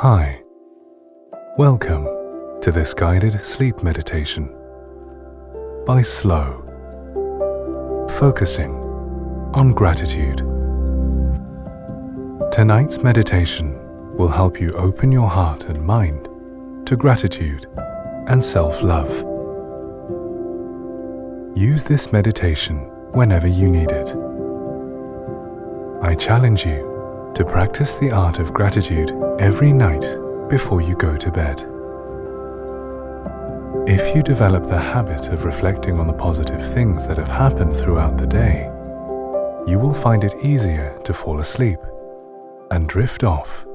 Hi. Welcome to this guided sleep meditation by Slow, focusing on gratitude. Tonight's meditation will help you open your heart and mind to gratitude and self love. Use this meditation whenever you need it. I challenge you to practice the art of gratitude every night before you go to bed. If you develop the habit of reflecting on the positive things that have happened throughout the day, you will find it easier to fall asleep and drift off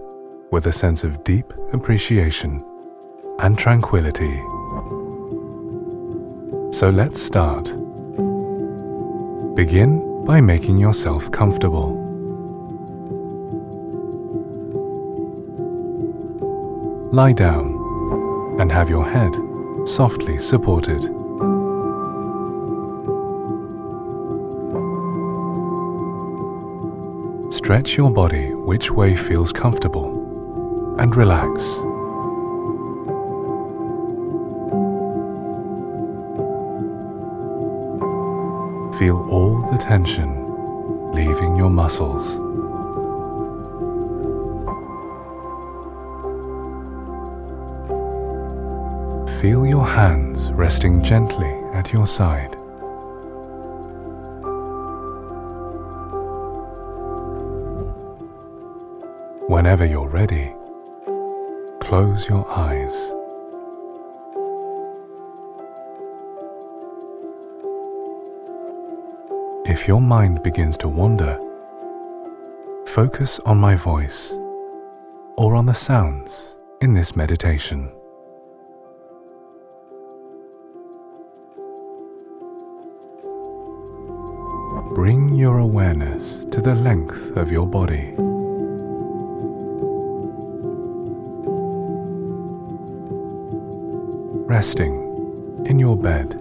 with a sense of deep appreciation and tranquility. So let's start. Begin by making yourself comfortable. Lie down and have your head softly supported. Stretch your body which way feels comfortable and relax. Feel all the tension leaving your muscles. Feel your hands resting gently at your side. Whenever you're ready, close your eyes. If your mind begins to wander, focus on my voice or on the sounds in this meditation. Your awareness to the length of your body. Resting in your bed.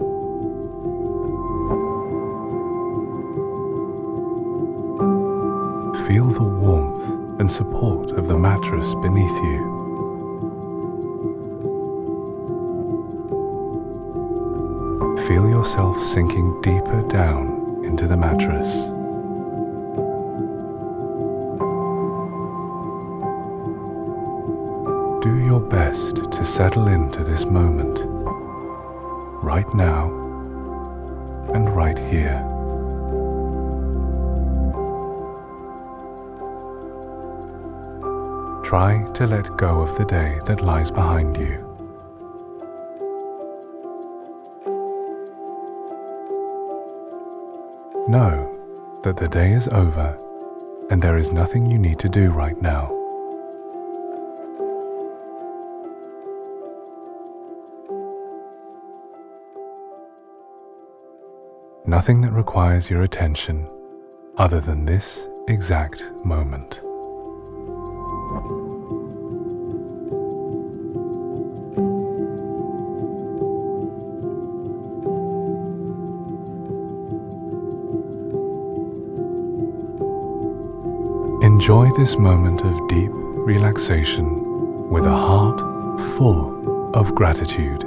Feel the warmth and support of the mattress beneath you. Feel yourself sinking deeper down into the mattress. Do your best to settle into this moment, right now and right here. Try to let go of the day that lies behind you. Know that the day is over and there is nothing you need to do right now. Nothing that requires your attention other than this exact moment. Enjoy this moment of deep relaxation with a heart full of gratitude.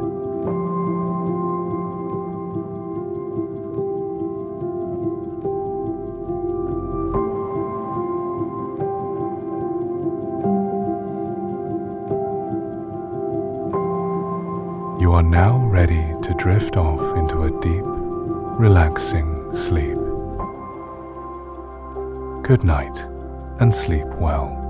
You are now ready to drift off into a deep, relaxing sleep. Good night and sleep well.